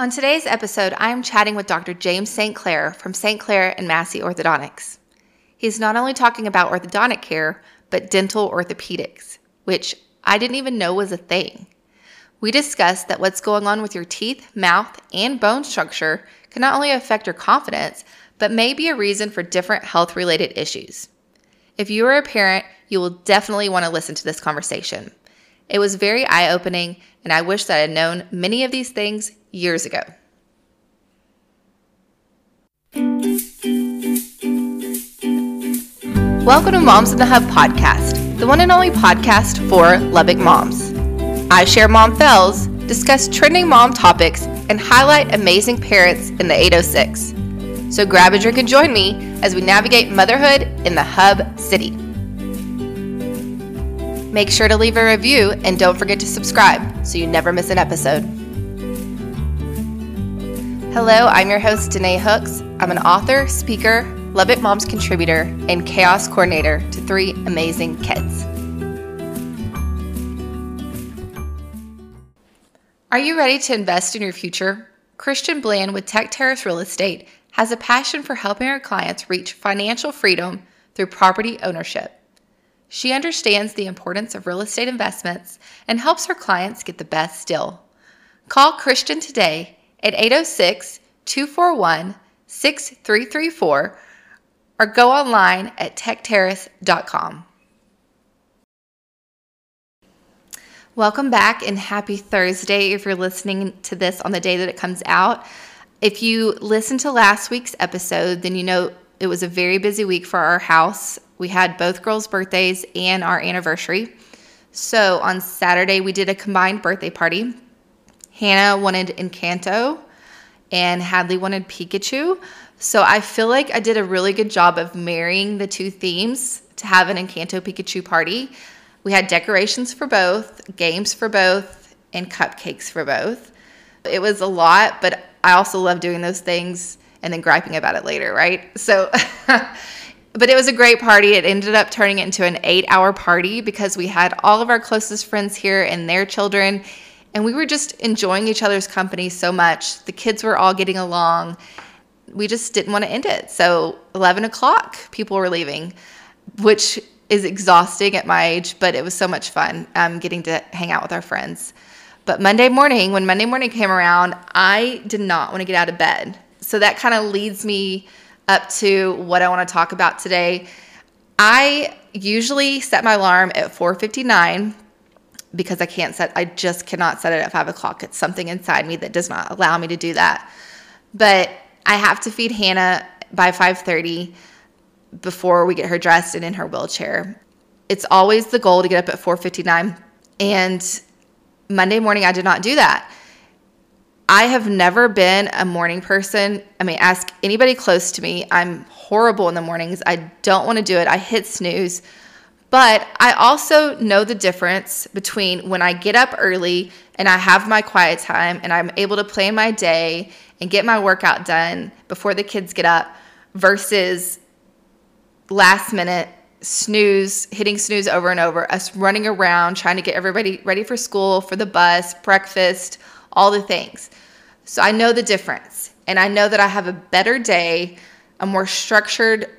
On today's episode, I am chatting with Dr. James St. Clair from St. Clair and Massey Orthodontics. He's not only talking about orthodontic care, but dental orthopedics, which I didn't even know was a thing. We discussed that what's going on with your teeth, mouth, and bone structure can not only affect your confidence, but may be a reason for different health related issues. If you are a parent, you will definitely want to listen to this conversation. It was very eye opening, and I wish that I had known many of these things years ago. Welcome to Moms in the Hub podcast, the one and only podcast for Lubbock moms. I share mom fells, discuss trending mom topics, and highlight amazing parents in the 806. So grab a drink and join me as we navigate motherhood in the Hub City. Make sure to leave a review and don't forget to subscribe so you never miss an episode. Hello, I'm your host, Danae Hooks. I'm an author, speaker, Lubbock Moms contributor, and chaos coordinator to three amazing kids. Are you ready to invest in your future? Christian Bland with Tech Terrace Real Estate has a passion for helping our clients reach financial freedom through property ownership. She understands the importance of real estate investments and helps her clients get the best deal. Call Christian today at 806 241 6334 or go online at techterrace.com. Welcome back and happy Thursday if you're listening to this on the day that it comes out. If you listened to last week's episode, then you know it was a very busy week for our house. We had both girls' birthdays and our anniversary. So on Saturday, we did a combined birthday party. Hannah wanted Encanto, and Hadley wanted Pikachu. So I feel like I did a really good job of marrying the two themes to have an Encanto Pikachu party. We had decorations for both, games for both, and cupcakes for both. It was a lot, but I also love doing those things and then griping about it later, right? So, but it was a great party. It ended up turning into an eight hour party because we had all of our closest friends here and their children, and we were just enjoying each other's company so much. The kids were all getting along. We just didn't want to end it. So, 11 o'clock, people were leaving, which is exhausting at my age, but it was so much fun um, getting to hang out with our friends. But Monday morning, when Monday morning came around, I did not want to get out of bed. So that kind of leads me up to what I want to talk about today. I usually set my alarm at 4:59 because I can't set. I just cannot set it at five o'clock. It's something inside me that does not allow me to do that. But I have to feed Hannah by 5:30 before we get her dressed and in her wheelchair. It's always the goal to get up at 4:59 and Monday morning, I did not do that. I have never been a morning person. I mean, ask anybody close to me. I'm horrible in the mornings. I don't want to do it. I hit snooze. But I also know the difference between when I get up early and I have my quiet time and I'm able to plan my day and get my workout done before the kids get up versus last minute snooze, hitting snooze over and over, us running around trying to get everybody ready for school, for the bus, breakfast, all the things. So I know the difference. And I know that I have a better day, a more structured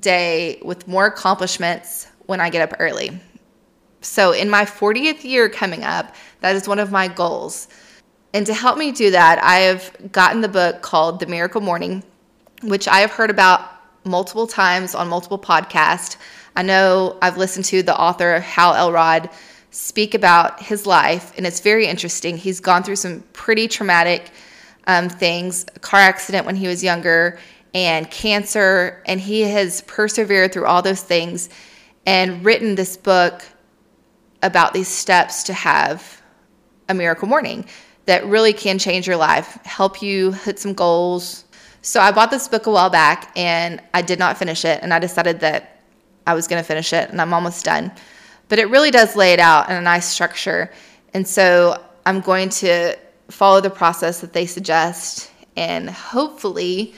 day with more accomplishments when I get up early. So in my 40th year coming up, that is one of my goals. And to help me do that, I have gotten the book called The Miracle Morning, which I have heard about multiple times on multiple podcasts. I know I've listened to the author Hal Elrod speak about his life, and it's very interesting. He's gone through some pretty traumatic um, things a car accident when he was younger, and cancer, and he has persevered through all those things and written this book about these steps to have a miracle morning that really can change your life, help you hit some goals, so I bought this book a while back and I did not finish it. And I decided that I was going to finish it and I'm almost done. But it really does lay it out in a nice structure. And so I'm going to follow the process that they suggest and hopefully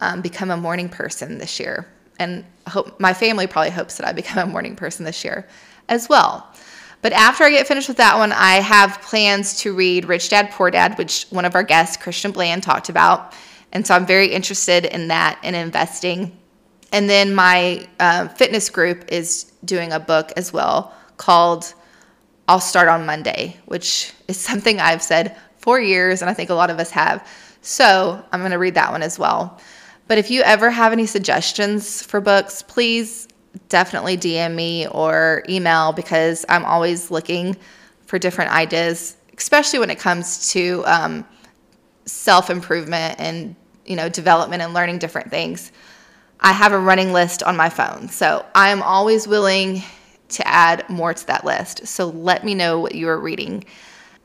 um, become a morning person this year. And hope my family probably hopes that I become a morning person this year as well. But after I get finished with that one, I have plans to read Rich Dad Poor Dad, which one of our guests, Christian Bland, talked about. And so I'm very interested in that and investing. And then my uh, fitness group is doing a book as well called I'll Start on Monday, which is something I've said for years, and I think a lot of us have. So I'm going to read that one as well. But if you ever have any suggestions for books, please definitely DM me or email because I'm always looking for different ideas, especially when it comes to um, self improvement and you know development and learning different things. I have a running list on my phone, so I am always willing to add more to that list. So let me know what you are reading.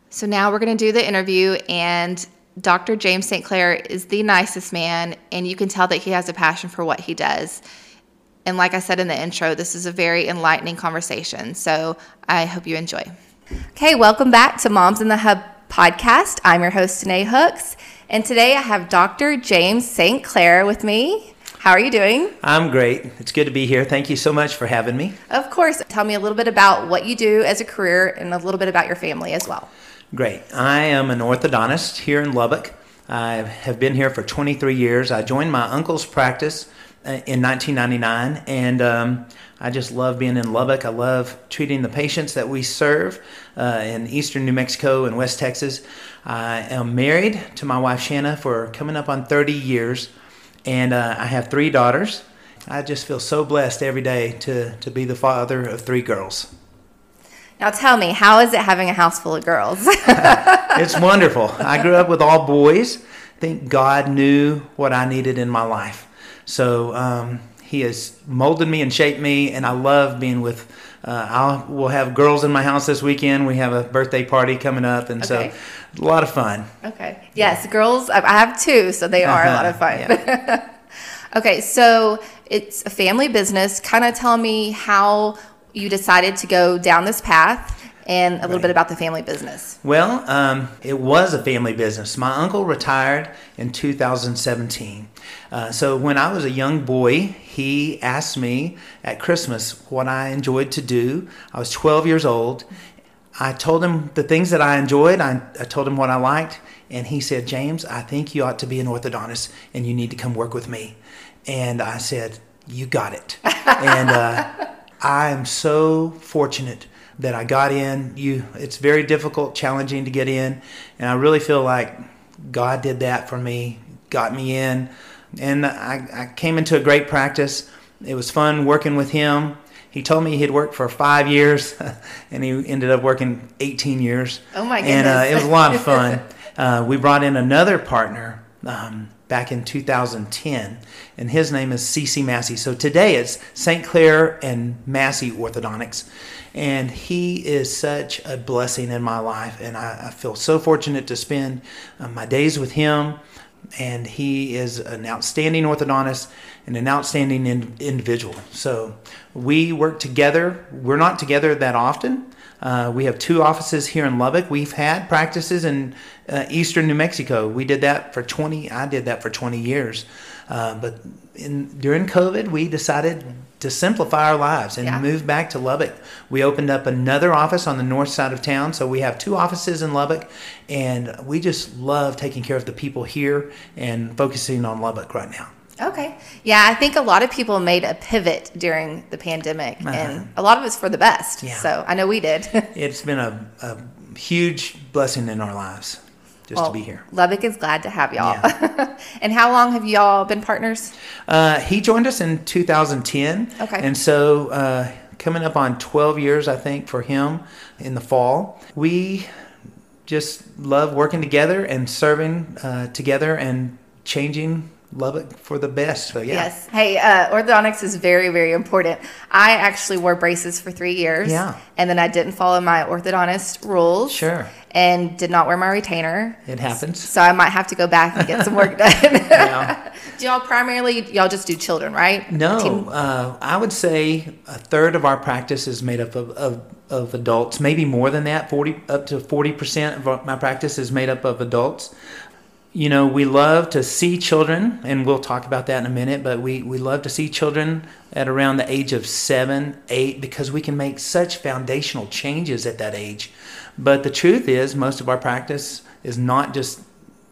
So now we're going to do the interview, and Dr. James St. Clair is the nicest man, and you can tell that he has a passion for what he does. And like I said in the intro, this is a very enlightening conversation. So I hope you enjoy. Okay, welcome back to Moms in the Hub podcast. I'm your host, Danae Hooks. And today I have Dr. James St. Clair with me. How are you doing? I'm great. It's good to be here. Thank you so much for having me. Of course. Tell me a little bit about what you do as a career and a little bit about your family as well. Great. I am an orthodontist here in Lubbock. I have been here for 23 years. I joined my uncle's practice uh, in 1999, and um, I just love being in Lubbock. I love treating the patients that we serve uh, in eastern New Mexico and West Texas. I am married to my wife Shanna for coming up on 30 years, and uh, I have three daughters. I just feel so blessed every day to, to be the father of three girls. Now tell me, how is it having a house full of girls? it's wonderful. I grew up with all boys. I think God knew what I needed in my life. So um, he has molded me and shaped me, and I love being with. Uh, I will have girls in my house this weekend. We have a birthday party coming up, and okay. so a lot of fun. Okay. Yes, yeah. girls. I have two, so they are uh-huh. a lot of fun. Yeah. okay, so it's a family business. Kind of tell me how you decided to go down this path and a little right. bit about the family business. Well, um, it was a family business. My uncle retired in 2017. Uh, so when I was a young boy, he asked me at Christmas what I enjoyed to do. I was 12 years old. I told him the things that I enjoyed. I, I told him what I liked. And he said, James, I think you ought to be an orthodontist and you need to come work with me. And I said, You got it. and uh, I am so fortunate that I got in. You, it's very difficult, challenging to get in, and I really feel like God did that for me, got me in, and I, I came into a great practice. It was fun working with him. He told me he'd worked for five years, and he ended up working 18 years. Oh my goodness! And uh, it was a lot of fun. uh, we brought in another partner. Um, back in 2010, and his name is CC Massey. So today it's St. Clair and Massey Orthodontics, and he is such a blessing in my life, and I, I feel so fortunate to spend uh, my days with him. And he is an outstanding orthodontist and an outstanding in, individual. So we work together. We're not together that often, uh, we have two offices here in Lubbock. We've had practices in uh, eastern New Mexico. We did that for 20, I did that for 20 years. Uh, but in, during COVID, we decided to simplify our lives and yeah. move back to Lubbock. We opened up another office on the north side of town. So we have two offices in Lubbock, and we just love taking care of the people here and focusing on Lubbock right now. Okay. Yeah, I think a lot of people made a pivot during the pandemic, uh-huh. and a lot of it's for the best. Yeah. So I know we did. it's been a, a, huge blessing in our lives just well, to be here. Lubbock is glad to have y'all. Yeah. and how long have y'all been partners? Uh, he joined us in 2010. Okay. And so uh, coming up on 12 years, I think, for him in the fall. We just love working together and serving uh, together and changing Lubbock for the best. So yeah. Yes. Hey, uh, orthodontics is very, very important. I actually wore braces for three years. Yeah. And then I didn't follow my orthodontist rules. Sure. And did not wear my retainer. It happens. So I might have to go back and get some work done. yeah. do y'all primarily y'all just do children, right? No. Uh, I would say a third of our practice is made up of, of of adults, maybe more than that. Forty up to forty percent of my practice is made up of adults you know, we love to see children, and we'll talk about that in a minute, but we, we love to see children at around the age of seven, eight, because we can make such foundational changes at that age. But the truth is, most of our practice is not just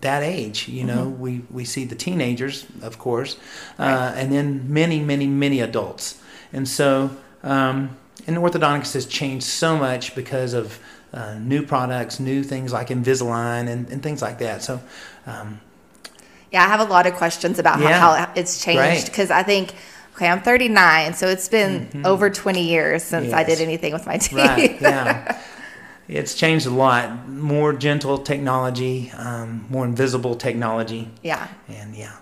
that age. You know, mm-hmm. we, we see the teenagers, of course, uh, and then many, many, many adults. And so, um, and orthodontics has changed so much because of uh, new products, new things like Invisalign and, and things like that. So, um, yeah, I have a lot of questions about yeah, how, how, it's changed because I think, okay, I'm 39, so it's been mm-hmm. over 20 years since yes. I did anything with my teeth. Right, yeah. it's changed a lot. More gentle technology, um, more invisible technology. Yeah. And yeah.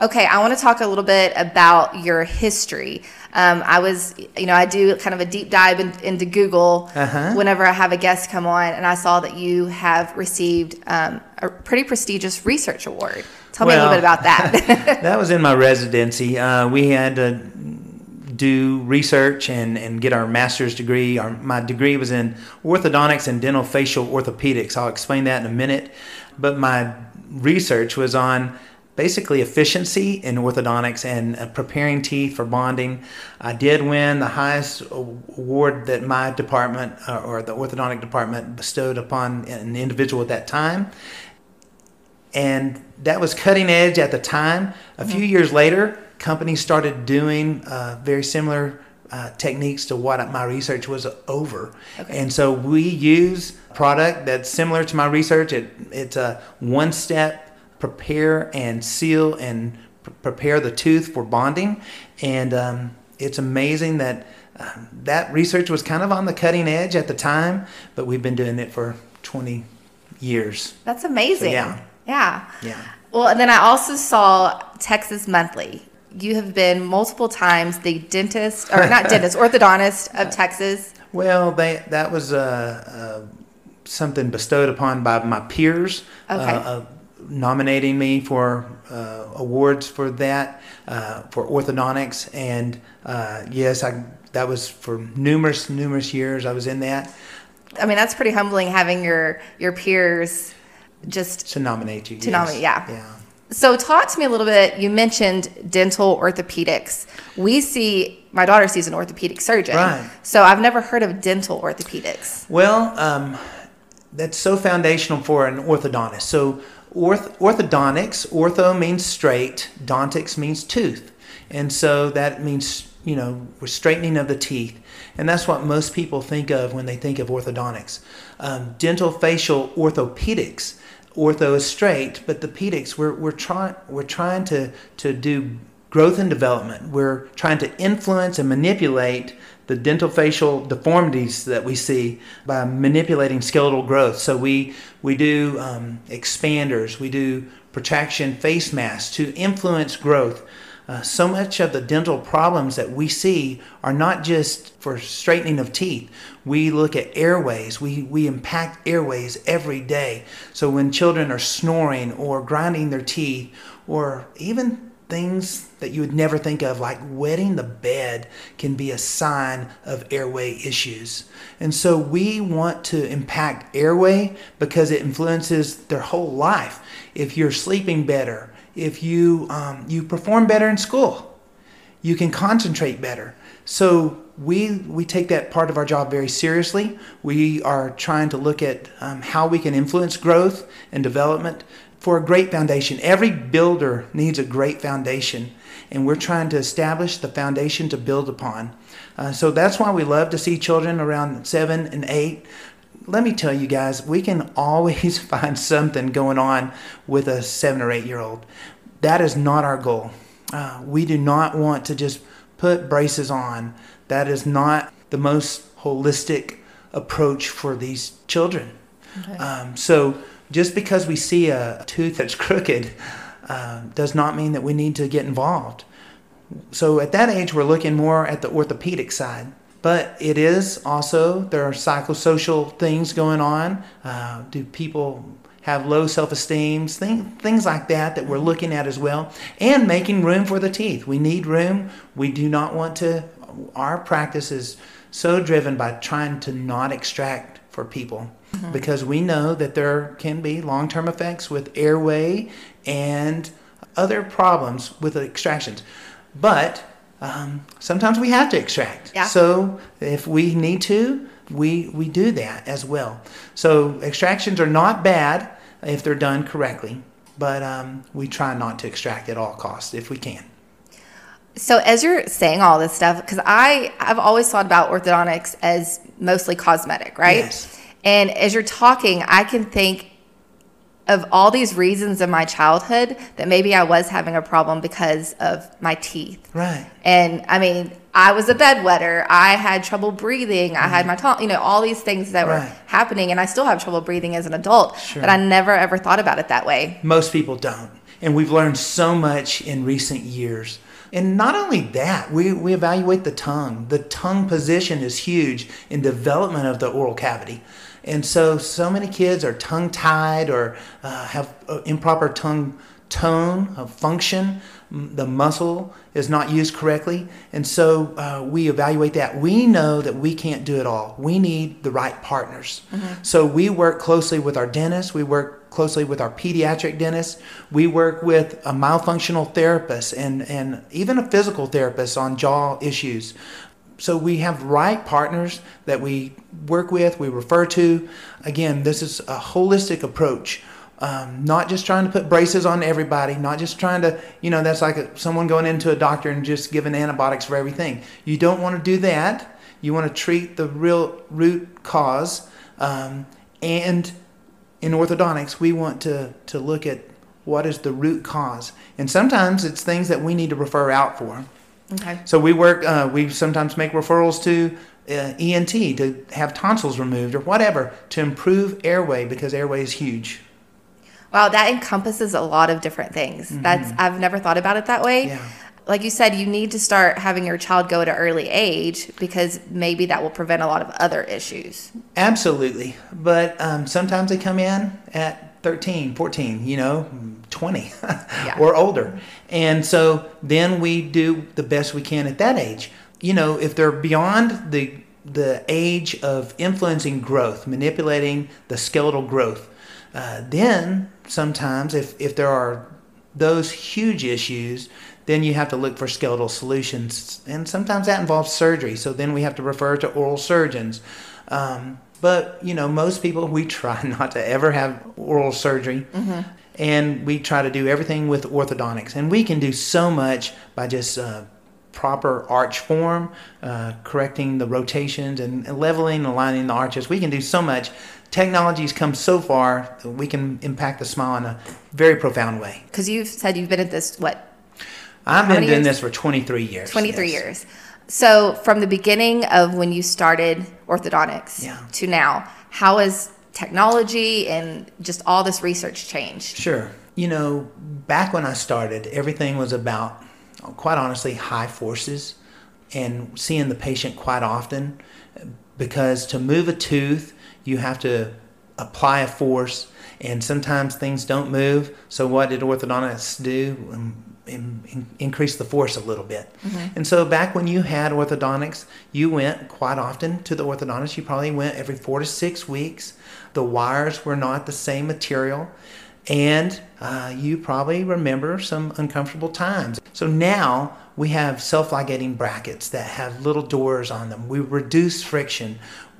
Okay, I want to talk a little bit about your history. Um, I was, you know, I do kind of a deep dive in, into Google uh-huh. whenever I have a guest come on, and I saw that you have received um, a pretty prestigious research award. Tell well, me a little bit about that. that was in my residency. Uh, we had to do research and, and get our master's degree. Our, my degree was in orthodontics and dental facial orthopedics. I'll explain that in a minute. But my research was on basically efficiency in orthodontics and uh, preparing teeth for bonding. I did win the highest award that my department uh, or the orthodontic department bestowed upon an individual at that time. And that was cutting edge at the time. A few mm-hmm. years later, companies started doing uh, very similar uh, techniques to what my research was over. Okay. And so we use product that's similar to my research. It, it's a one step prepare and seal and pr- prepare the tooth for bonding. And um, it's amazing that uh, that research was kind of on the cutting edge at the time, but we've been doing it for 20 years. That's amazing. So, yeah. Yeah. Yeah. Well, and then I also saw Texas Monthly. You have been multiple times the dentist, or not dentist, orthodontist of Texas. Well, they that was uh, uh, something bestowed upon by my peers. Okay. Uh, uh nominating me for uh, awards for that uh, for orthodontics, and uh, yes, I that was for numerous numerous years. I was in that. I mean, that's pretty humbling having your your peers just to nominate you. To yes. nominate, yeah. Yeah. So, talk to me a little bit. You mentioned dental orthopedics. We see my daughter sees an orthopedic surgeon, right? So, I've never heard of dental orthopedics. Well, um, that's so foundational for an orthodontist. So, orth- orthodontics, ortho means straight, dontics means tooth. And so that means, you know, we're straightening of the teeth. And that's what most people think of when they think of orthodontics. Um, dental facial orthopedics, ortho is straight, but the pedics, we're, we're, try- we're trying to, to do growth and development. We're trying to influence and manipulate the dental facial deformities that we see by manipulating skeletal growth. So we we do um, expanders, we do protraction face masks to influence growth. Uh, so much of the dental problems that we see are not just for straightening of teeth. We look at airways. We, we impact airways every day. So when children are snoring or grinding their teeth or even things that you would never think of, like wetting the bed, can be a sign of airway issues. And so we want to impact airway because it influences their whole life. If you're sleeping better, if you um, you perform better in school, you can concentrate better. So we we take that part of our job very seriously. We are trying to look at um, how we can influence growth and development for a great foundation. Every builder needs a great foundation, and we're trying to establish the foundation to build upon. Uh, so that's why we love to see children around seven and eight. Let me tell you guys, we can always find something going on with a seven or eight year old. That is not our goal. Uh, we do not want to just put braces on. That is not the most holistic approach for these children. Okay. Um, so just because we see a tooth that's crooked uh, does not mean that we need to get involved. So at that age, we're looking more at the orthopedic side. But it is also, there are psychosocial things going on. Uh, do people have low self esteem? Thing, things like that that we're looking at as well. And making room for the teeth. We need room. We do not want to, our practice is so driven by trying to not extract for people. because we know that there can be long term effects with airway and other problems with extractions. But um, sometimes we have to extract. Yeah. So if we need to, we, we do that as well. So extractions are not bad if they're done correctly, but um, we try not to extract at all costs if we can. So as you're saying all this stuff, because I I've always thought about orthodontics as mostly cosmetic, right? Yes. And as you're talking, I can think of all these reasons in my childhood that maybe I was having a problem because of my teeth. Right. And I mean, I was a bedwetter. I had trouble breathing. I had my tongue, you know, all these things that Mm-hmm. Right. were happening. And I still have trouble breathing as an adult. Sure. But I never ever thought about it that way. Most people don't. And we've learned so much in recent years. And not only that, we, we evaluate the tongue. The tongue position is huge in development of the oral cavity. And so, so many kids are tongue tied or uh, have uh, improper tongue tone of function. The muscle is not used correctly. And so, uh, we evaluate that. We know that we can't do it all. We need the right partners. So, we work closely with our dentists. We work closely with our pediatric dentist. We work with a myofunctional therapist and, and even a physical therapist on jaw issues. So we have right partners that we work with, we refer to. Again, this is a holistic approach. Um, not just trying to put braces on everybody, not just trying to, you know, that's like a, someone going into a doctor and just giving antibiotics for everything. You don't want to do that. You want to treat the real root cause. Um, and in orthodontics, we want to, to look at what is the root cause. And sometimes it's things that we need to refer out for. Okay. So we work, uh, we sometimes make referrals to uh, ENT to have tonsils removed or whatever to improve airway because airway is huge. Wow, that encompasses a lot of different things. That's I've never thought about it that way. Mm-hmm. Yeah. Like you said, you need to start having your child go at an early age because maybe that will prevent a lot of other issues. Absolutely. But um, sometimes they come in at 13, 14, you know, 20 or older. And so then we do the best we can at that age. You know, if they're beyond the the age of influencing growth, manipulating the skeletal growth, uh, then sometimes if, if there are those huge issues, then you have to look for skeletal solutions. And sometimes that involves surgery. So then we have to refer to oral surgeons. Um, but, you know, most people, we try not to ever have oral surgery. And we try to do everything with orthodontics. And we can do so much by just uh, proper arch form, uh, correcting the rotations and and leveling and aligning the arches. We can do so much. Technology's come so far that we can impact the smile in a very profound way. Because you've said you've been at this what I've been doing years? this for 23 years. 23 yes. years. So from the beginning of when you started orthodontics Yeah. to now, how has technology and just all this research changed? Sure. You know, back when I started, everything was about, quite honestly, high forces and seeing the patient quite often because to move a tooth, you have to apply a force and sometimes things don't move. So, what did orthodontists do? Um, In, in- increase the force a little bit. And so, back when you had orthodontics, you went quite often to the orthodontist. You probably went every four to six weeks. The wires were not the same material. And uh, you probably remember some uncomfortable times. So now we have self ligating brackets that have little doors on them. We reduce friction.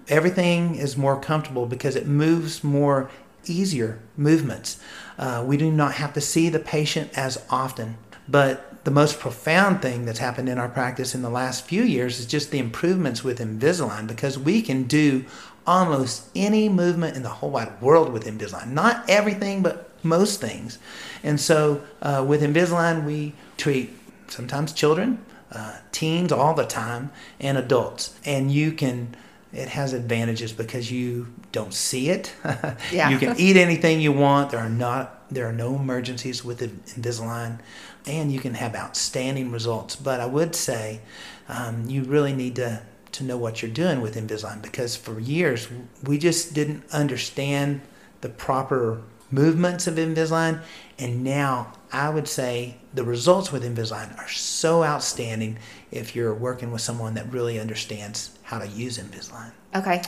Everything is more comfortable because it moves more easier movements. Uh, we do not have to see the patient as often. But the most profound thing that's happened in our practice in the last few years is just the improvements with Invisalign because we can do almost any movement in the whole wide world with Invisalign. Not everything, but most things. And so uh, with Invisalign, we treat sometimes children, uh, teens all the time, and adults. And you can, it has advantages because you don't see it. Yeah. you can eat anything you want. There are not, there are no emergencies with Invisalign, and you can have outstanding results. But I would say um, you really need to to know what you're doing with Invisalign because for years we just didn't understand the proper movements of Invisalign, and now I would say the results with Invisalign are so outstanding if you're working with someone that really understands how to use Invisalign. Okay.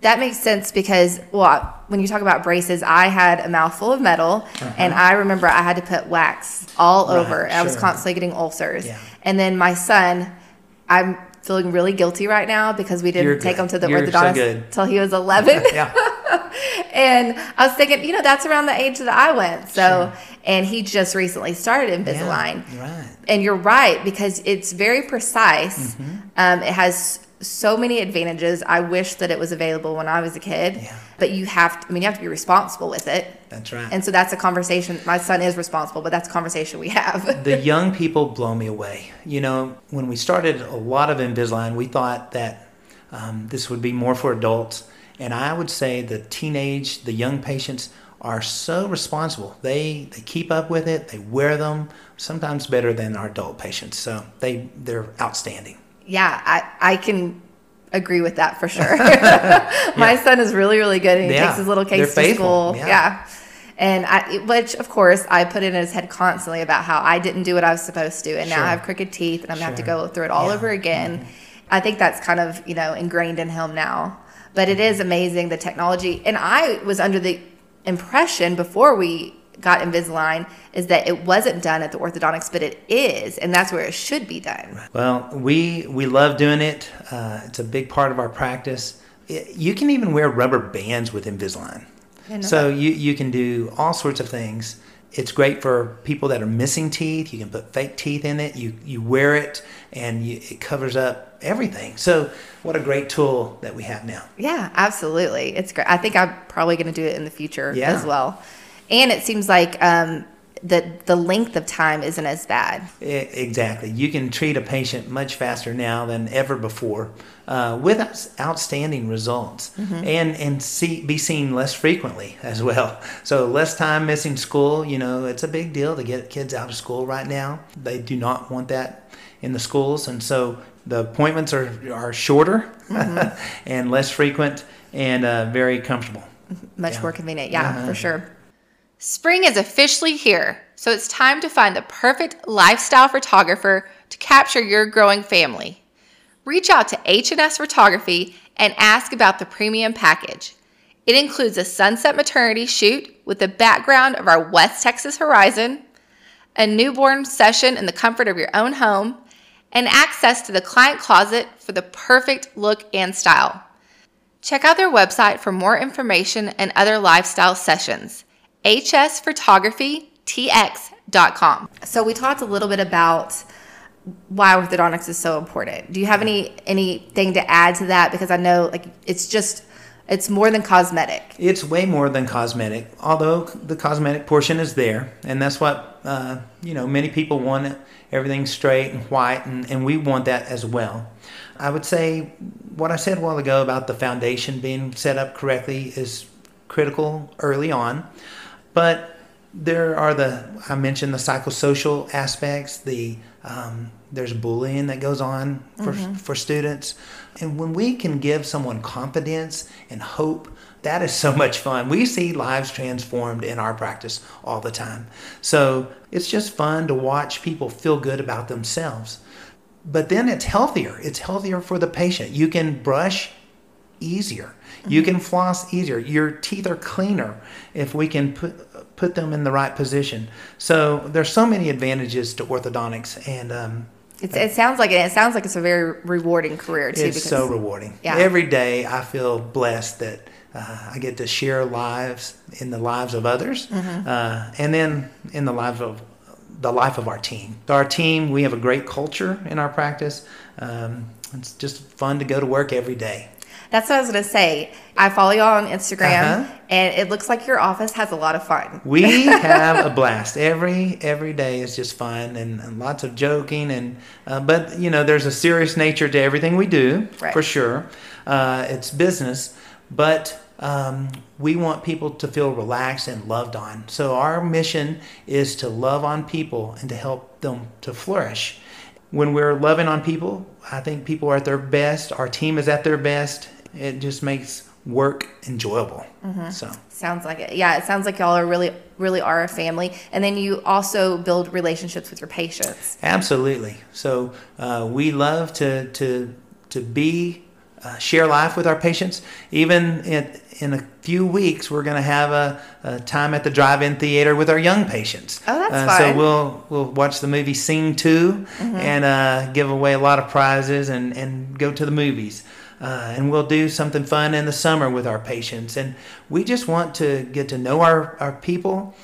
That makes sense because, well, when you talk about braces, I had a mouthful of metal, and I remember I had to put wax all Uh-huh. Over. and I was constantly getting ulcers. Yeah. And then my son, I'm feeling really guilty right now because we didn't You're take good. him to the You're orthodontist good. till he was 11. Yeah. and I was thinking, you know, that's around the age that I went. So, Sure. and he just recently started Invisalign. Yeah, right. And you're right because it's very precise. Mm-hmm. Um, it has so many advantages. I wish that it was available when I was a kid. Yeah. But you have to, I mean, you have to be responsible with it. That's right. And so that's a conversation. My son is responsible, but that's a conversation we have. the young people blow me away. You know, when we started a lot of Invisalign, we thought that um, this would be more for adults. And I would say the teenage, the young patients are so responsible. They they keep up with it. They wear them sometimes better than our adult patients. So they they're outstanding. Yeah, I, I can agree with that for sure. My son is really, really good and he Yeah. takes his little They're case to faithful. school. Yeah. Yeah. And I, which of course I put in his head constantly about how I didn't do what I was supposed to, and now I have crooked teeth, and I'm gonna have to go through it all Yeah. over again. Mm-hmm. I think that's kind of you know ingrained in him now. But it mm-hmm. is amazing the technology, and I was under the impression before we got Invisalign is that it wasn't done at the orthodontics, but it is, and that's where it should be done. Well, we we love doing it. Uh, it's a big part of our practice. It, you can even wear rubber bands with Invisalign. So you you can do all sorts of things. It's great for people that are missing teeth. You can put fake teeth in it. You you wear it, and you, it covers up everything. So what a great tool that we have now. Yeah, absolutely. It's great. I think I'm probably going to do it in the future Yeah. as well. And it seems like um, the the length of time isn't as bad. Exactly. You can treat a patient much faster now than ever before, uh, with outstanding results, and and see be seen less frequently as well. So less time missing school. You know, it's a big deal to get kids out of school right now. They do not want that in the schools, and so the appointments are are shorter and less frequent and uh, very comfortable. Much Yeah. more convenient. Yeah, Uh-huh. for sure. Spring is officially here, so it's time to find the perfect lifestyle photographer to capture your growing family. Reach out to H&S Photography and ask about the premium package. It includes a sunset maternity shoot with the background of our West Texas horizon, a newborn session in the comfort of your own home, and access to the client closet for the perfect look and style. Check out their website for more information and other lifestyle sessions. hsphotographytx.com. So we talked a little bit about why orthodontics is so important. Do you have any anything to add to that? Because I know like it's just it's more than cosmetic. It's way more than cosmetic, although the cosmetic portion is there, and that's what uh, you know. Many people want everything straight and white, and, and we want that as well. I would say what I said a while ago about the foundation being set up correctly is critical early on, but there are the I mentioned the psychosocial aspects. The um, there's bullying that goes on for for students, and when we can give someone confidence and hope, that is so much fun. We see lives transformed in our practice all the time. So it's just fun to watch people feel good about themselves. But then it's healthier. It's healthier for the patient. You can brush easier. You can floss easier. Your teeth are cleaner if we can put put them in the right position. So there's so many advantages to orthodontics, and um, It's, it sounds like it. It sounds like it's a very rewarding career too. it's so rewarding. Yeah. Every day I feel blessed that uh, I get to share lives in the lives of others, Mm-hmm. uh, and then in the lives of the life of our team. So our team, we have a great culture in our practice. Um, it's just fun to go to work every day. That's what I was gonna say. I follow y'all on Instagram, Uh-huh. and it looks like your office has a lot of fun. We have a blast every every day is just fun and, and lots of joking and uh, but you know there's a serious nature to everything we do Right. for sure. Uh, it's business, but um, we want people to feel relaxed and loved on. So our mission is to love on people and to help them to flourish. When we're loving on people, I think people are at their best. Our team is at their best. It just makes work enjoyable. So. Sounds like it. Yeah, it sounds like y'all are really, really are a family. And then you also build relationships with your patients. Absolutely. So uh, we love to to to be uh, share life with our patients. Even in, in a few weeks, we're going to have a, a, time at the drive-in theater with our young patients. Oh, that's uh, fun. So we'll we'll watch the movie Sing 2 Mm-hmm. and uh, give away a lot of prizes and, and go to the movies. Uh, and we'll do something fun in the summer with our patients. And we just want to get to know our, our people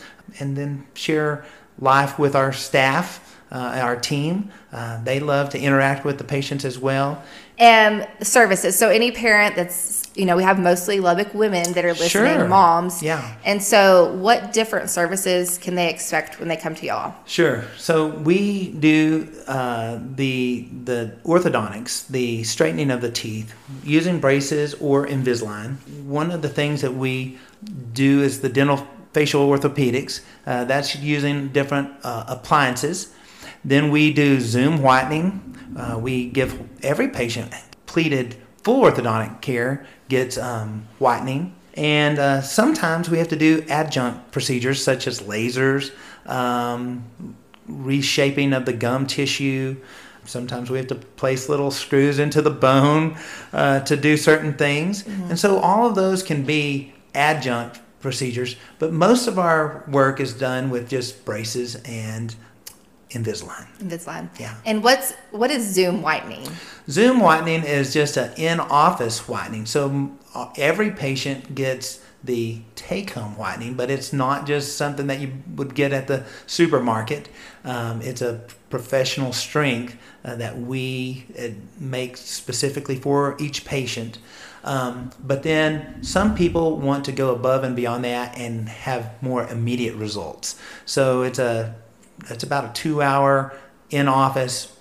and then share life with our staff, uh, our team. Uh, they love to interact with the patients as well. And services. So any parent that's, you know, we have mostly Lubbock women that are listening, Sure. moms. Yeah. And so what different services can they expect when they come to y'all? Sure. So we do uh, the the orthodontics, the straightening of the teeth, using braces or Invisalign. One of the things that we do is the dental facial orthopedics. Uh, that's using different uh, appliances. Then we do Zoom whitening. Uh, we give every patient pleated full orthodontic care gets um, whitening. And uh, sometimes we have to do adjunct procedures such as lasers, um, reshaping of the gum tissue. Sometimes we have to place little screws into the bone uh, to do certain things. And so all of those can be adjunct procedures, but most of our work is done with just braces and Invisalign. Invisalign. Yeah. And what's what is Zoom whitening? Zoom whitening is just an in-office whitening. So uh, every patient gets the take-home whitening, but it's not just something that you would get at the supermarket. Um, it's a professional strength uh, that we uh, make specifically for each patient. Um, but then some people want to go above and beyond that and have more immediate results. So it's a it's about a two-hour in-office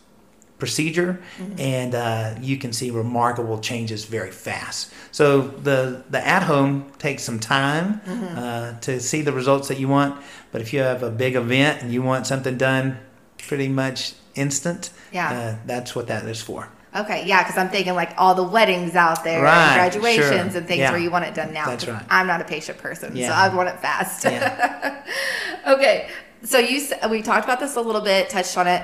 procedure, and uh, you can see remarkable changes very fast. So the the at home takes some time uh, to see the results that you want, but if you have a big event and you want something done pretty much instant, Yeah. uh, that's what that is for. Okay, yeah, because I'm thinking like all the weddings out there, Right, and graduations, sure. and things Yeah. where you want it done now. That's right. I'm not a patient person, so I want it fast. Yeah. okay, so you we talked about this a little bit, touched on it.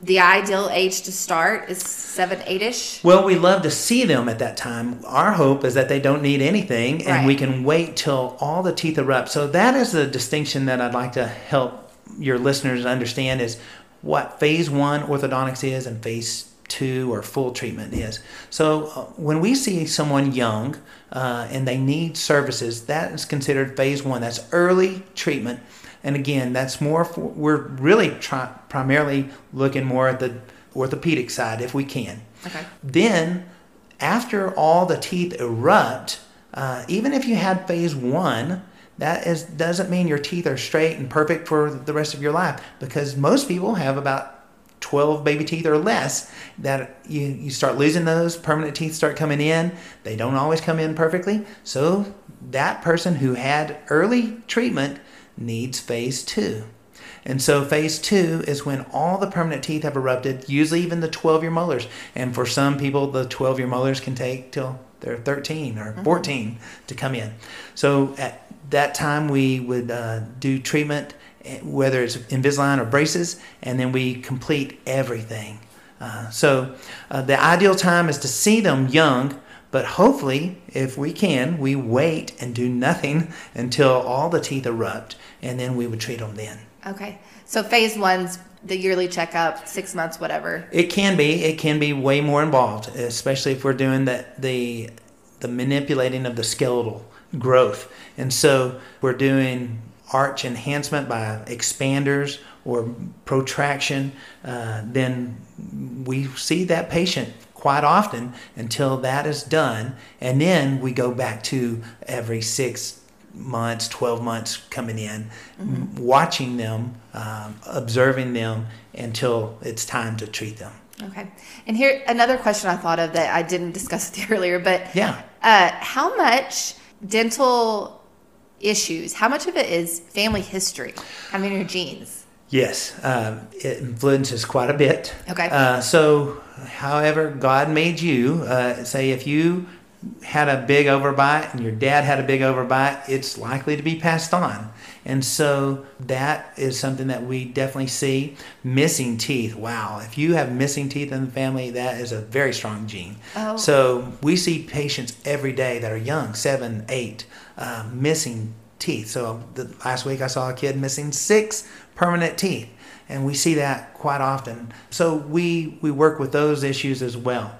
The ideal age to start is seven, eight ish. Well, we love to see them at that time. Our hope is that they don't need anything and we can wait till all the teeth erupt. So that is the distinction that I'd like to help your listeners understand is what phase one orthodontics is and phase two or full treatment is. So uh, when we see someone young uh, and they need services, that is considered phase one. That's early treatment. And again, that's more for, we're really try, primarily looking more at the orthopedic side if we can. Okay. Then, after all the teeth erupt, uh, even if you had phase one, that is doesn't mean your teeth are straight and perfect for the rest of your life because most people have about 12 baby teeth or less that you, you start losing those permanent teeth start coming in they don't always come in perfectly so that person who had early treatment needs phase two and so phase two is when all the permanent teeth have erupted, usually even the 12 year molars. And for some people, the 12 year molars can take till they're 13 or 14 to come in. So at that time, we would uh, do treatment, eh, whether it's Invisalign or braces, and then we complete everything. Uh, so uh, the ideal time is to see them young. But hopefully, if we can, we wait and do nothing until all the teeth erupt, and then we would treat them then. Okay, so phase one's the yearly checkup, six months, whatever. It can be. It can be way more involved, especially if we're doing the the, the manipulating of the skeletal growth. And so we're doing arch enhancement by expanders or protraction. Uh, then we see that patient quite often until that is done, and then we go back to every six months, 12 months coming in, watching them, um, observing them until it's time to treat them. Okay, and here another question I thought of that I didn't discuss with you earlier, but Yeah. uh, how much dental issues? How much of it is family history? I mean, your genes. Yes, um, it influences quite a bit. Okay. Uh, so, however, God made you. Uh, say if you had a big overbite and your dad had a big overbite, it's likely to be passed on. And so that is something that we definitely see. Missing teeth. Wow. If you have missing teeth in the family, that is a very strong gene. Oh. So we see patients every day that are young, seven, eight, uh, missing teeth. So the, last week I saw a kid missing six permanent teeth. And we see that quite often. So we, we work with those issues as well.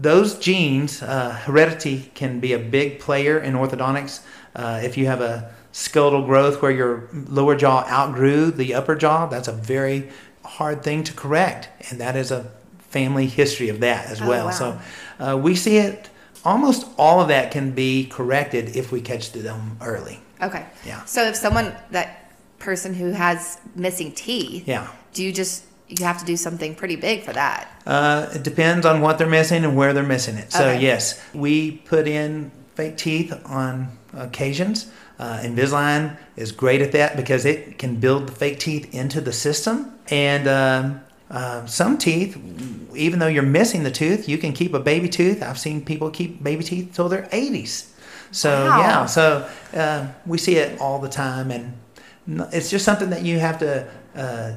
Those genes, uh, heredity can be a big player in orthodontics. Uh, if you have a skeletal growth where your lower jaw outgrew the upper jaw, that's a very hard thing to correct. And that is a family history of that as Oh, well. wow. So uh, we see it, almost all of that can be corrected if we catch them early. Okay. Yeah. So if someone that person who has missing teeth, Yeah. do you just you have to do something pretty big for that? Uh, it depends on what they're missing and where they're missing it. So Okay. yes, we put in fake teeth on occasions. Uh, Invisalign is great at that because it can build the fake teeth into the system. And um, uh, some teeth, even though you're missing the tooth, you can keep a baby tooth. I've seen people keep baby teeth till their 80s. So Wow. yeah, so uh, we see it all the time, and it's just something that you have to uh,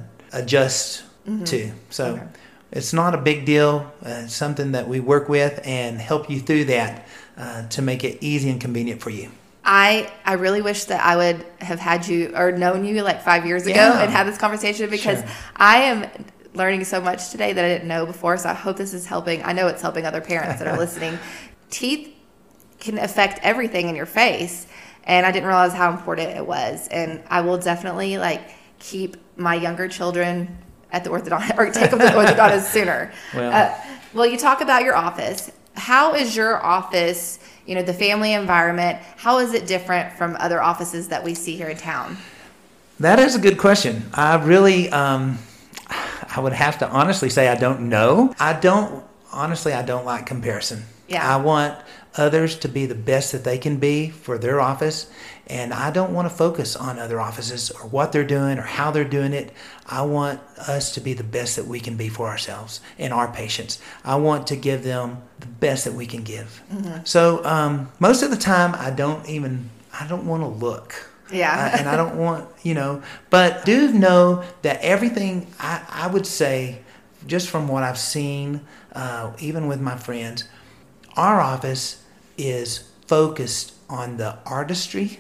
adjust to. So Mm-hmm. Okay. it's not a big deal. Uh, it's something that we work with and help you through that uh, to make it easy and convenient for you. I I really wish that I would have had you or known you like five years ago Yeah. and had this conversation because Sure. I am learning so much today that I didn't know before. So I hope this is helping. I know it's helping other parents that are listening. Teeth can affect everything in your face, and I didn't realize how important it was. And I will definitely like keep my younger children at the orthodontist or take them to the orthodontist sooner. Well. Uh, well, you talk about your office. How is your office, you know, the family environment, how is it different from other offices that we see here in town? That is a good question. I really, um, I would have to honestly say I don't know. I don't, honestly, I don't like comparison. Yeah. I want others to be the best that they can be for their office. And I don't want to focus on other offices or what they're doing or how they're doing it. I want us to be the best that we can be for ourselves and our patients. I want to give them the best that we can give. So um, most of the time, I don't even, I don't want to look. Yeah. Uh, and I don't want, you know, but do know that everything, I, I would say, just from what I've seen, uh, even with my friends, our office is focused on the artistry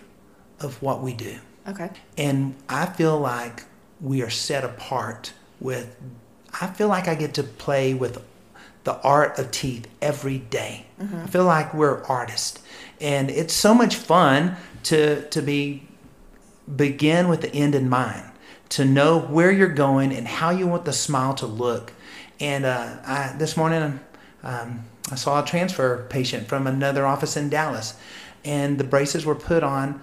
of what we do. Okay. And I feel like we are set apart with, I feel like I get to play with the art of teeth every day. I feel like we're artists. And it's so much fun to, to be, begin with the end in mind, to know where you're going and how you want the smile to look. And uh, I, this morning, um, I saw a transfer patient from another office in Dallas, and the braces were put on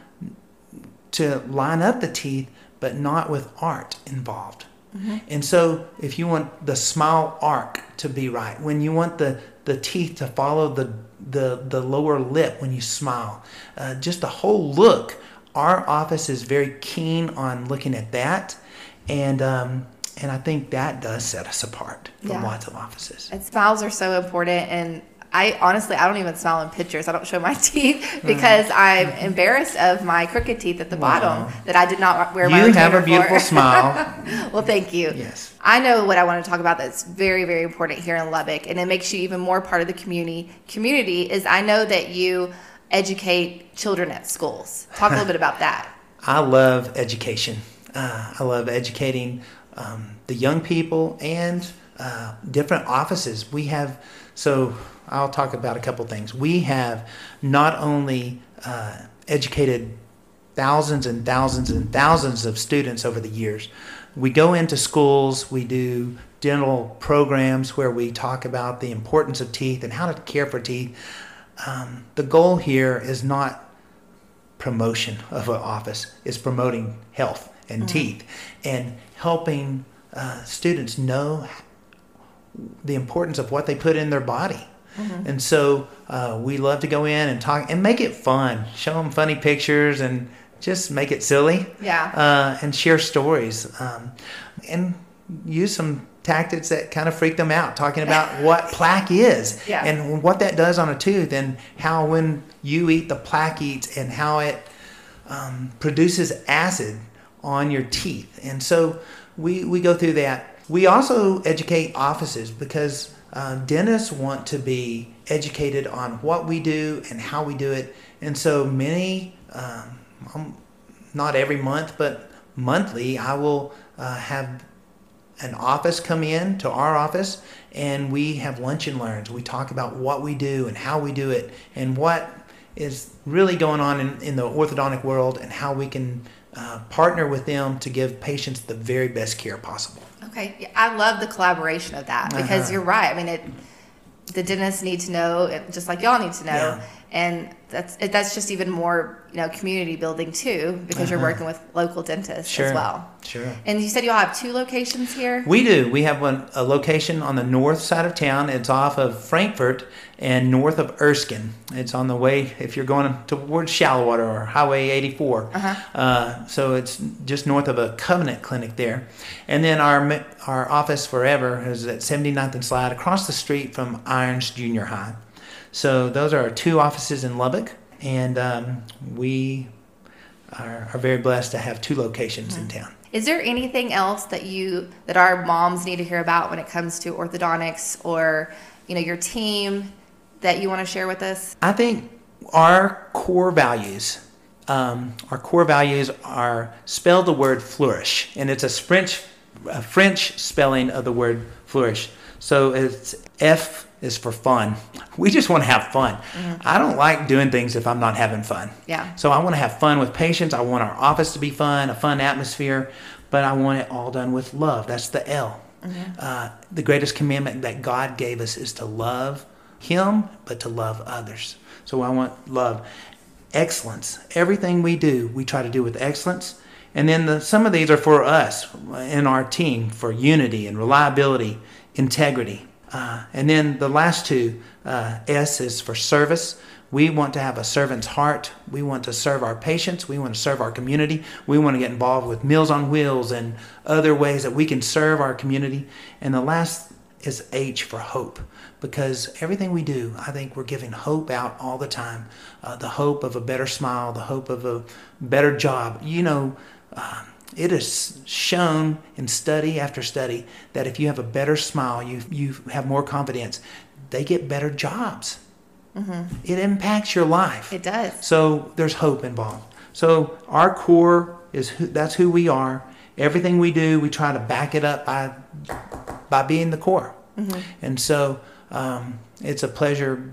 to line up the teeth, but not with art involved. And so, if you want the smile arc to be right, when you want the, the teeth to follow the, the, the lower lip when you smile, uh, just the whole look, our office is very keen on looking at that. And, um, and I think that does set us apart from Yeah. lots of offices. And smiles are so important. And I honestly, I don't even smile in pictures. I don't show my teeth because I'm embarrassed of my crooked teeth at the bottom that I did not wear my You have a beautiful for. smile. well, thank you. Yes. I know what I want to talk about that's very, very important here in Lubbock, and it makes you even more part of the community. Community is I know that you educate children at schools. Talk a little bit about that. I love education. Uh, I love educating um, the young people and uh, different offices. We have, so I'll talk about a couple things. We have not only uh, educated thousands and thousands and thousands of students over the years, we go into schools, we do dental programs where we talk about the importance of teeth and how to care for teeth. Um, the goal here is not promotion of an office it's promoting health and teeth and helping uh, students know the importance of what they put in their body. And so uh, we love to go in and talk and make it fun, show them funny pictures and just make it silly Yeah. uh, and share stories. Um, and use some tactics that kind of freak them out, talking about what plaque is Yeah. and what that does on a tooth, and how when you eat, the plaque eats, and how it um, produces acid on your teeth. And so we, we go through that. We also educate offices because uh, dentists want to be educated on what we do and how we do it. And so many, um, um, not every month, but monthly, I will uh, have an office come in to our office and we have lunch and learns. We talk about what we do and how we do it and what is really going on in, in the orthodontic world and how we can uh, partner with them to give patients the very best care possible. Okay, yeah, I love the collaboration of that because Uh-huh. you're right. I mean, it the dentists need to know, just like y'all need to know, Yeah. And that's that's just even more you know community building too because you're working with local dentists Uh-huh. Sure. as well. Sure. And you said y'all have two locations here. We do. We have one a location on the north side of town. It's off of Frankford and north of Erskine. It's on the way if you're going towards Shallowater or Highway 84. Uh huh. so it's just north of a Covenant clinic there. And then our our office forever is at 79th and Slide across the street from Irons Junior High. So those are our two offices in Lubbock, and um, we are, are very blessed to have two locations in town. Is there anything else that you that our moms need to hear about when it comes to orthodontics or you know your team that you want to share with us? I think our core values, um, our core values are spell the word flourish, and it's a French, a French spelling of the word flourish. So it's F is for fun. We just want to have fun. I don't like doing things if I'm not having fun. Yeah. So I want to have fun with patients. I want our office to be fun, a fun atmosphere, but I want it all done with love. That's the L. Uh, the greatest commandment that God gave us is to love Him, but to love others. So I want love, excellence. Everything we do, we try to do with excellence. And then the, some of these are for us in our team for unity and reliability, integrity. Uh, and then the last two, uh, S is for service. We want to have a servant's heart. We want to serve our patients. We want to serve our community. We want to get involved with Meals on Wheels and other ways that we can serve our community. And the last is H for hope because everything we do, I think we're giving hope out all the time. Uh, the hope of a better smile, the hope of a better job. You know, uh, it is shown in study after study that if you have a better smile, you you have more confidence. They get better jobs. Mm-hmm. It impacts your life. It does. So there's hope involved. So our core is who, that's who we are. Everything we do, we try to back it up by by being the core. Mm-hmm. And so um, it's a pleasure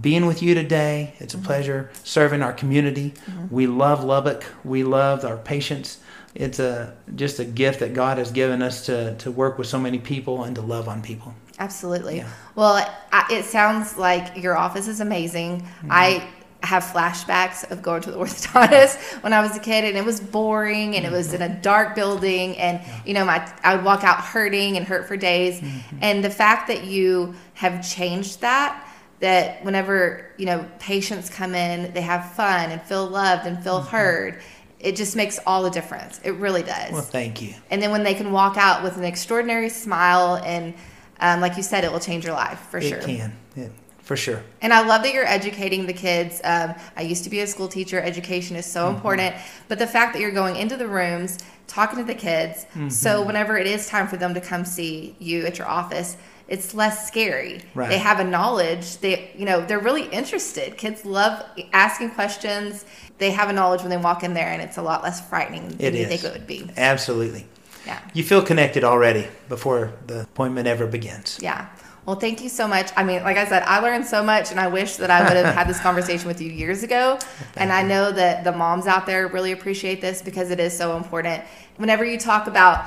being with you today. It's a mm-hmm. pleasure serving our community. We love Lubbock. We love our patients. It's a just a gift that God has given us to to work with so many people and to love on people. Absolutely. Yeah. Well, I, it sounds like your office is amazing. Mm-hmm. I have flashbacks of going to the orthodontist when I was a kid, and it was boring, and it was in a mm-hmm. dark building, and you know, my I would walk out hurting and hurt for days. Mm-hmm. And the fact that you have changed that. That whenever you know patients come in, they have fun and feel loved and feel heard. It just makes all the difference. It really does. Well, thank you. and then when they can walk out with an extraordinary smile and um, like you said it will change your life for It sure It can, Yeah, for sure. and i love that you're educating the kids um, i used to be a school teacher education is so important but the fact that you're going into the rooms talking to the kids so whenever it is time for them to come see you at your office it's less scary Right. they have a knowledge they you know they're really interested kids love asking questions they have a knowledge when they walk in there and it's a lot less frightening than It you is. think it would be Absolutely. yeah You feel connected already before the appointment ever begins. Yeah. Well, thank you so much. I mean, like I said, I learned so much, and I wish that I would have had this conversation with you years ago. And I know that the moms out there really appreciate this because it is so important. Whenever you talk about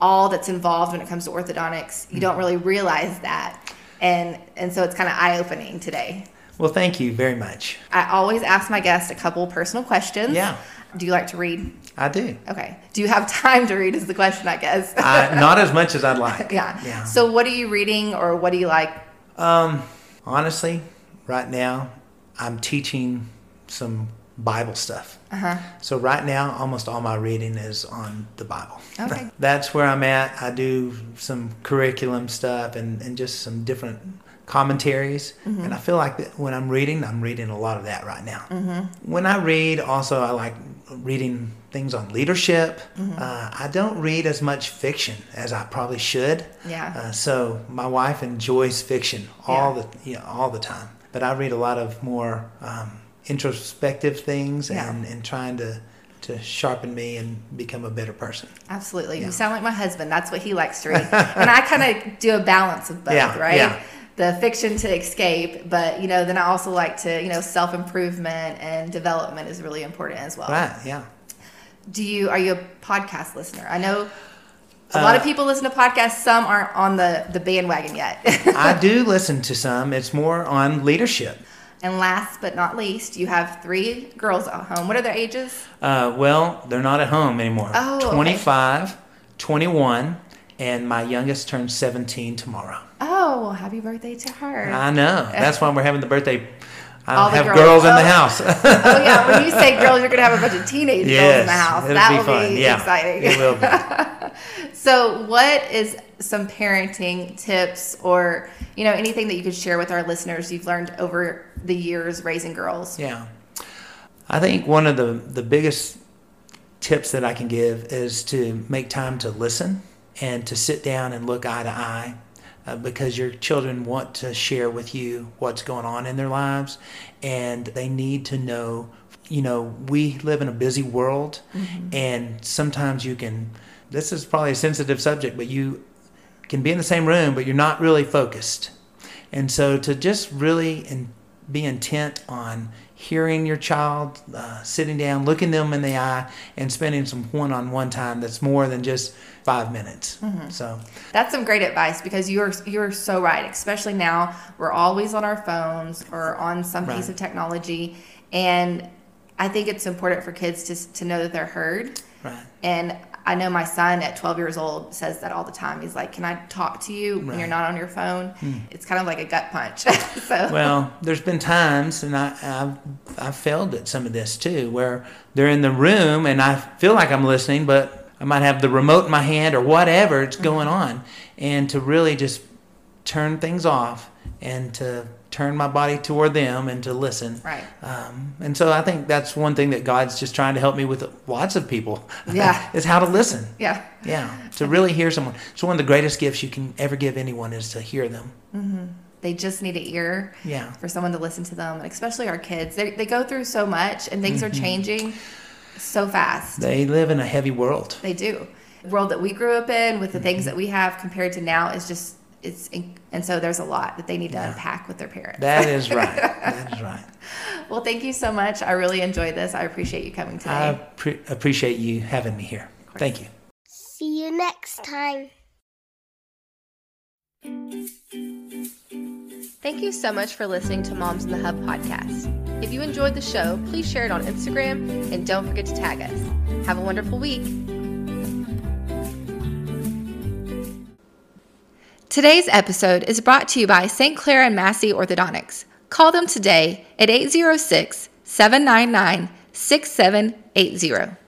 all that's involved when it comes to orthodontics, you mm-hmm. don't really realize that. And and so it's kind of eye opening today. Well, thank you very much. I always ask my guests a couple personal questions. Yeah. Do you like to read? I do. Okay. Do you have time to read? Is the question, I guess. I, not as much as I'd like. yeah. Yeah. So, what are you reading, or what do you like? Um, honestly, right now, I'm teaching some Bible stuff. Uh-huh. So right now, almost all my reading is on the Bible. Okay. That's where I'm at. I do some curriculum stuff and, and just some different commentaries. Mm-hmm. And I feel like that when I'm reading, I'm reading a lot of that right now. Mm-hmm. When I read, also, I like reading things on leadership. Mm-hmm. Uh, I don't read as much fiction as I probably should. Yeah. Uh, so my wife enjoys fiction all yeah. the you know, all the time, but I read a lot of more um, introspective things yeah. and, and trying to to sharpen me and become a better person. Absolutely. Yeah. You sound like my husband. That's what he likes to read. and I kind of do a balance of both, yeah, right? The fiction to escape, but you know, then I also like to, you know, self improvement and development is really important as well. Right, yeah. Do you are you a podcast listener? I know a lot of uh, people listen to podcasts. Some aren't on the, the bandwagon yet. I do listen to some. It's more on leadership. And last but not least, you have three girls at home. What are their ages? Uh, well, they're not at home anymore. Oh, 25, okay. 21, and my youngest turns 17 tomorrow. Oh, well, happy birthday to her. I know. That's why we're having the birthday. Uh, I have girls, girls in oh. the house. oh yeah, when you say girls, you're gonna have a bunch of teenage yes, girls in the house. That will be, fun. be yeah, exciting. It will be. so, what is some parenting tips, or you know, anything that you could share with our listeners you've learned over the years raising girls? Yeah. I think one of the, the biggest tips that I can give is to make time to listen and to sit down and look eye to eye uh, because your children want to share with you what's going on in their lives and they need to know you know we live in a busy world mm-hmm. and sometimes you can this is probably a sensitive subject but you can be in the same room but you're not really focused and so to just really and be intent on hearing your child, uh, sitting down, looking them in the eye, and spending some one-on-one time that's more than just five minutes. Mm-hmm. So that's some great advice because you're you're so right. Especially now, we're always on our phones or on some right. piece of technology, and I think it's important for kids to to know that they're heard. Right. And I know my son at 12 years old says that all the time. He's like, "Can I talk to you right. when you're not on your phone?" Hmm. It's kind of like a gut punch. so. Well, there's been times, and I, I've I've failed at some of this too, where they're in the room and I feel like I'm listening, but I might have the remote in my hand or whatever it's mm-hmm. going on, and to really just turn things off and to turn my body toward them and to listen. Right. Um, and so I think that's one thing that God's just trying to help me with lots of people. Yeah. is how to listen. Yeah. Yeah. To really hear someone. So one of the greatest gifts you can ever give anyone is to hear them. Mm-hmm. They just need an ear. Yeah. For someone to listen to them, and especially our kids. They they go through so much, and things mm-hmm. are changing so fast. They live in a heavy world. They do. The world that we grew up in, with the mm-hmm. things that we have compared to now, is just it's and so there's a lot that they need to yeah. unpack with their parents. That is right. that is right. Well, thank you so much. I really enjoyed this. I appreciate you coming today. I pre- appreciate you having me here. Thank you. See you next time. Thank you so much for listening to Moms in the Hub podcast. If you enjoyed the show, please share it on Instagram and don't forget to tag us. Have a wonderful week. Today's episode is brought to you by St. Clair and Massey Orthodontics. Call them today at 806 799 6780.